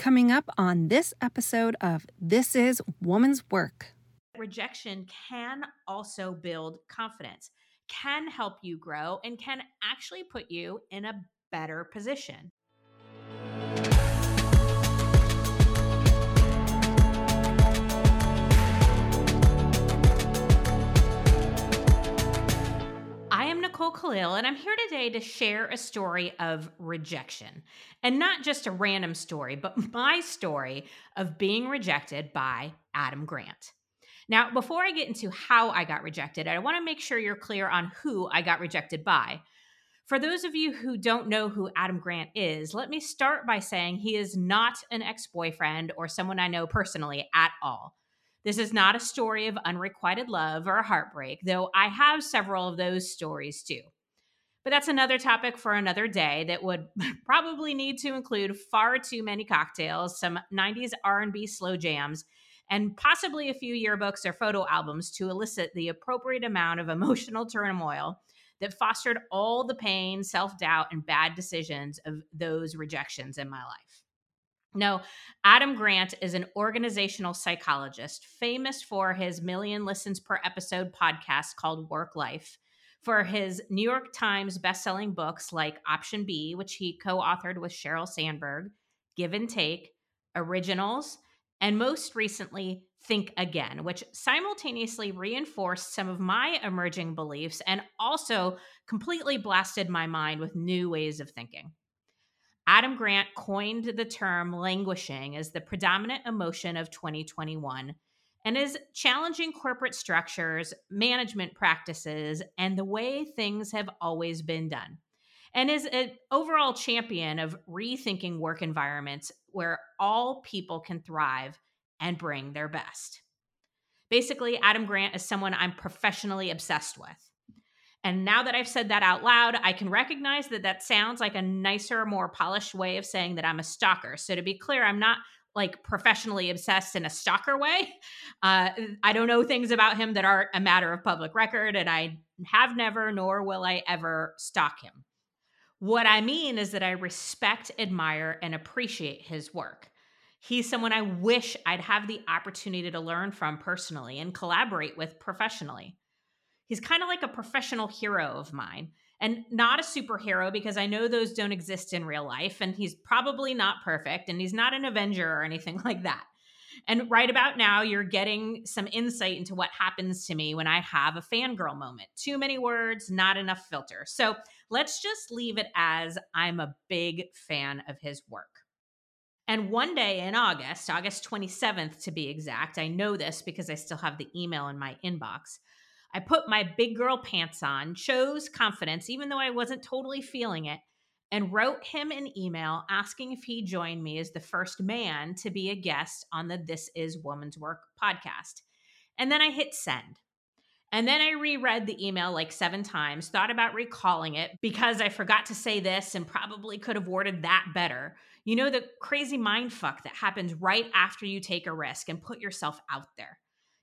Coming up on this episode of This is Woman's Work. Rejection can also build confidence, can help you grow, and can actually put you in a better position. Nicole Kalil, and I'm here today to share a story of rejection. And not just a random story, but my story of being rejected by Adam Grant. Now, before I get into how I got rejected, I want to make sure you're clear on who I got rejected by. For those of you who don't know who Adam Grant is, let me start by saying he is not an ex boyfriend or someone I know personally at all. This is not a story of unrequited love or heartbreak, though I have several of those stories too. But that's another topic for another day that would probably need to include far too many cocktails, some 90s R&B slow jams, and possibly a few yearbooks or photo albums to elicit the appropriate amount of emotional turmoil that fostered all the pain, self-doubt, and bad decisions of those rejections in my life. No, Adam Grant is an organizational psychologist famous for his million listens per episode podcast called Work Life, for his New York Times bestselling books like Option B, which he co authored with Sheryl Sandberg, Give and Take, Originals, and most recently, Think Again, which simultaneously reinforced some of my emerging beliefs and also completely blasted my mind with new ways of thinking. Adam Grant coined the term languishing as the predominant emotion of 2021 and is challenging corporate structures, management practices, and the way things have always been done. And is an overall champion of rethinking work environments where all people can thrive and bring their best. Basically, Adam Grant is someone I'm professionally obsessed with. And now that I've said that out loud, I can recognize that that sounds like a nicer, more polished way of saying that I'm a stalker. So to be clear, I'm not like professionally obsessed in a stalker way. Uh, I don't know things about him that aren't a matter of public record, and I have never, nor will I ever stalk him. What I mean is that I respect, admire, and appreciate his work. He's someone I wish I'd have the opportunity to learn from personally and collaborate with professionally. He's kind of like a professional hero of mine and not a superhero because I know those don't exist in real life. And he's probably not perfect and he's not an Avenger or anything like that. And right about now, you're getting some insight into what happens to me when I have a fangirl moment. Too many words, not enough filter. So let's just leave it as I'm a big fan of his work. And one day in August, August 27th to be exact, I know this because I still have the email in my inbox. I put my big girl pants on, chose confidence, even though I wasn't totally feeling it, and wrote him an email asking if he joined me as the first man to be a guest on the This Is Woman's Work podcast. And then I hit send. And then I reread the email like seven times, thought about recalling it because I forgot to say this and probably could have worded that better. You know, the crazy mind fuck that happens right after you take a risk and put yourself out there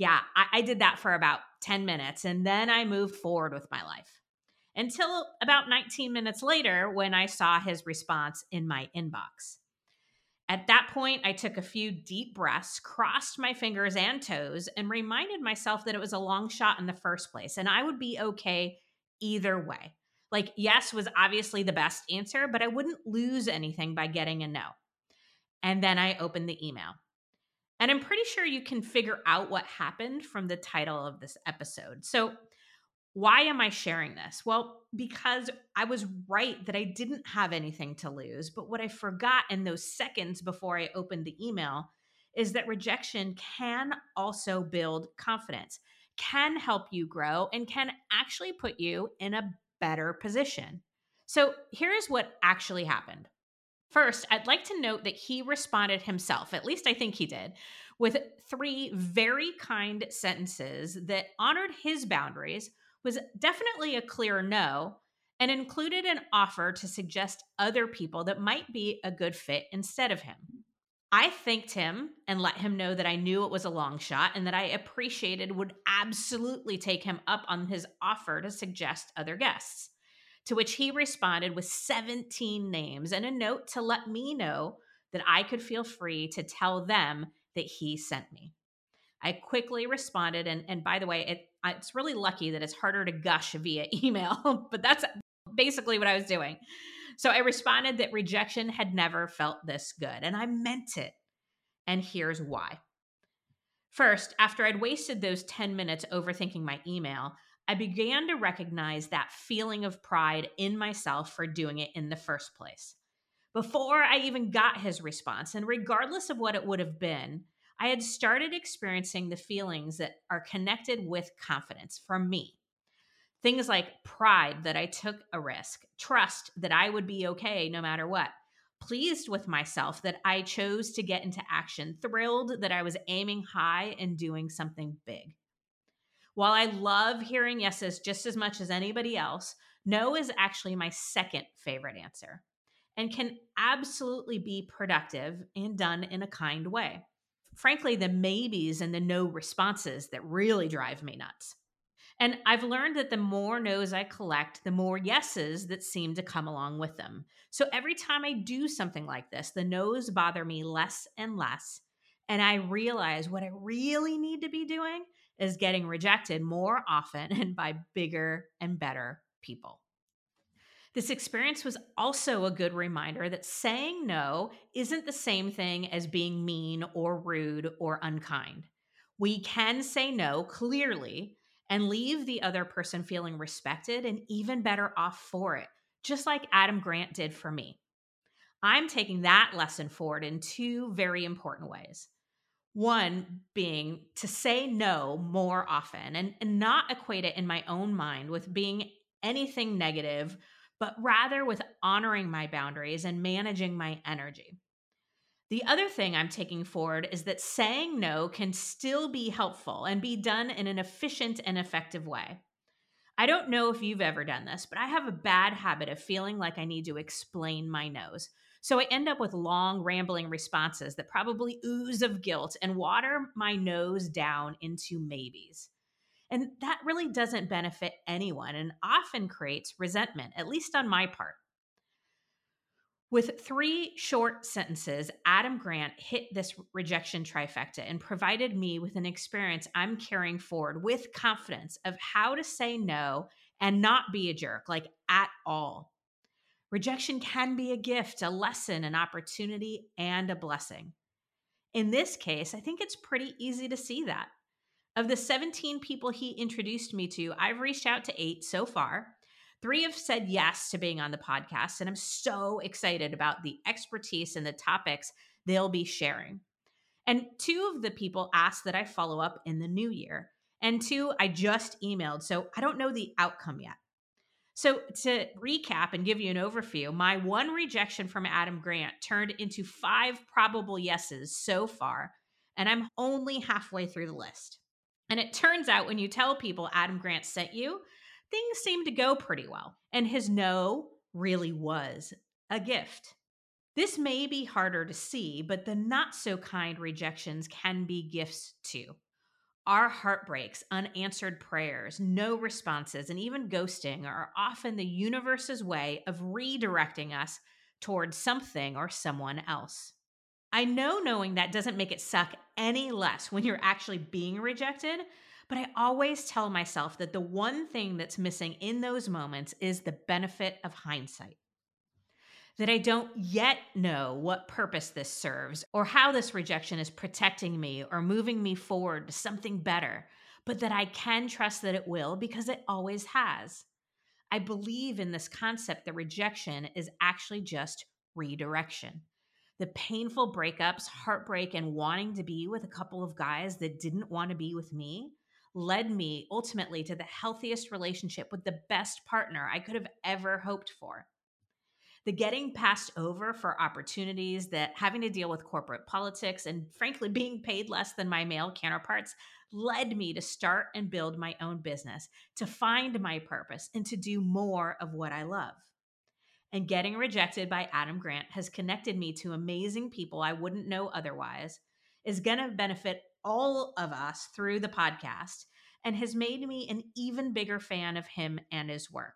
yeah, I, I did that for about 10 minutes and then I moved forward with my life until about 19 minutes later when I saw his response in my inbox. At that point, I took a few deep breaths, crossed my fingers and toes, and reminded myself that it was a long shot in the first place and I would be okay either way. Like, yes was obviously the best answer, but I wouldn't lose anything by getting a no. And then I opened the email. And I'm pretty sure you can figure out what happened from the title of this episode. So, why am I sharing this? Well, because I was right that I didn't have anything to lose. But what I forgot in those seconds before I opened the email is that rejection can also build confidence, can help you grow, and can actually put you in a better position. So, here's what actually happened. First, I'd like to note that he responded himself, at least I think he did, with three very kind sentences that honored his boundaries, was definitely a clear no, and included an offer to suggest other people that might be a good fit instead of him. I thanked him and let him know that I knew it was a long shot and that I appreciated would absolutely take him up on his offer to suggest other guests. To which he responded with 17 names and a note to let me know that I could feel free to tell them that he sent me. I quickly responded, and, and by the way, it, it's really lucky that it's harder to gush via email, but that's basically what I was doing. So I responded that rejection had never felt this good, and I meant it. And here's why. First, after I'd wasted those 10 minutes overthinking my email, I began to recognize that feeling of pride in myself for doing it in the first place. Before I even got his response, and regardless of what it would have been, I had started experiencing the feelings that are connected with confidence from me. Things like pride that I took a risk, trust that I would be okay no matter what, pleased with myself that I chose to get into action, thrilled that I was aiming high and doing something big. While I love hearing yeses just as much as anybody else, no is actually my second favorite answer and can absolutely be productive and done in a kind way. Frankly, the maybes and the no responses that really drive me nuts. And I've learned that the more no's I collect, the more yeses that seem to come along with them. So every time I do something like this, the no's bother me less and less. And I realize what I really need to be doing is getting rejected more often and by bigger and better people. This experience was also a good reminder that saying no isn't the same thing as being mean or rude or unkind. We can say no clearly and leave the other person feeling respected and even better off for it, just like Adam Grant did for me. I'm taking that lesson forward in two very important ways. One being to say no more often and, and not equate it in my own mind with being anything negative, but rather with honoring my boundaries and managing my energy. The other thing I'm taking forward is that saying no can still be helpful and be done in an efficient and effective way. I don't know if you've ever done this, but I have a bad habit of feeling like I need to explain my no's. So I end up with long, rambling responses that probably ooze of guilt and water my no's down into maybes. And that really doesn't benefit anyone and often creates resentment, at least on my part. With three short sentences, Adam Grant hit this rejection trifecta and provided me with an experience I'm carrying forward with confidence of how to say no and not be a jerk, like at all. Rejection can be a gift, a lesson, an opportunity, and a blessing. In this case, I think it's pretty easy to see that. Of the 17 people he introduced me to, I've reached out to eight so far. Three have said yes to being on the podcast, and I'm so excited about the expertise and the topics they'll be sharing. And two of the people asked that I follow up in the new year, and two I just emailed, so I don't know the outcome yet. So, to recap and give you an overview, my one rejection from Adam Grant turned into five probable yeses so far, and I'm only halfway through the list. And it turns out when you tell people Adam Grant sent you, things seem to go pretty well. And his no really was a gift. This may be harder to see, but the not so kind rejections can be gifts too. Our heartbreaks, unanswered prayers, no responses, and even ghosting are often the universe's way of redirecting us towards something or someone else. I know knowing that doesn't make it suck any less when you're actually being rejected, but I always tell myself that the one thing that's missing in those moments is the benefit of hindsight. That I don't yet know what purpose this serves or how this rejection is protecting me or moving me forward to something better, but that I can trust that it will because it always has. I believe in this concept that rejection is actually just redirection. The painful breakups, heartbreak, and wanting to be with a couple of guys that didn't want to be with me led me ultimately to the healthiest relationship with the best partner I could have ever hoped for. The getting passed over for opportunities that having to deal with corporate politics and frankly being paid less than my male counterparts led me to start and build my own business, to find my purpose, and to do more of what I love. And getting rejected by Adam Grant has connected me to amazing people I wouldn't know otherwise, is going to benefit all of us through the podcast and has made me an even bigger fan of him and his work.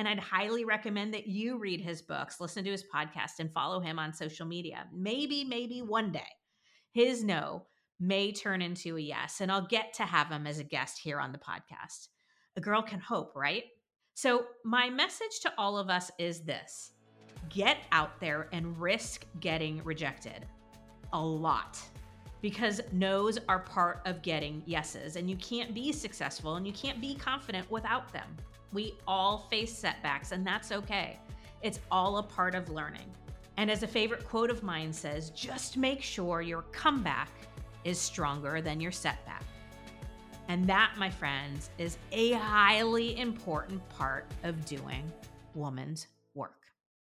And I'd highly recommend that you read his books, listen to his podcast, and follow him on social media. Maybe, maybe one day his no may turn into a yes, and I'll get to have him as a guest here on the podcast. A girl can hope, right? So, my message to all of us is this get out there and risk getting rejected a lot because no's are part of getting yeses, and you can't be successful and you can't be confident without them. We all face setbacks, and that's okay. It's all a part of learning. And as a favorite quote of mine says, just make sure your comeback is stronger than your setback. And that, my friends, is a highly important part of doing woman's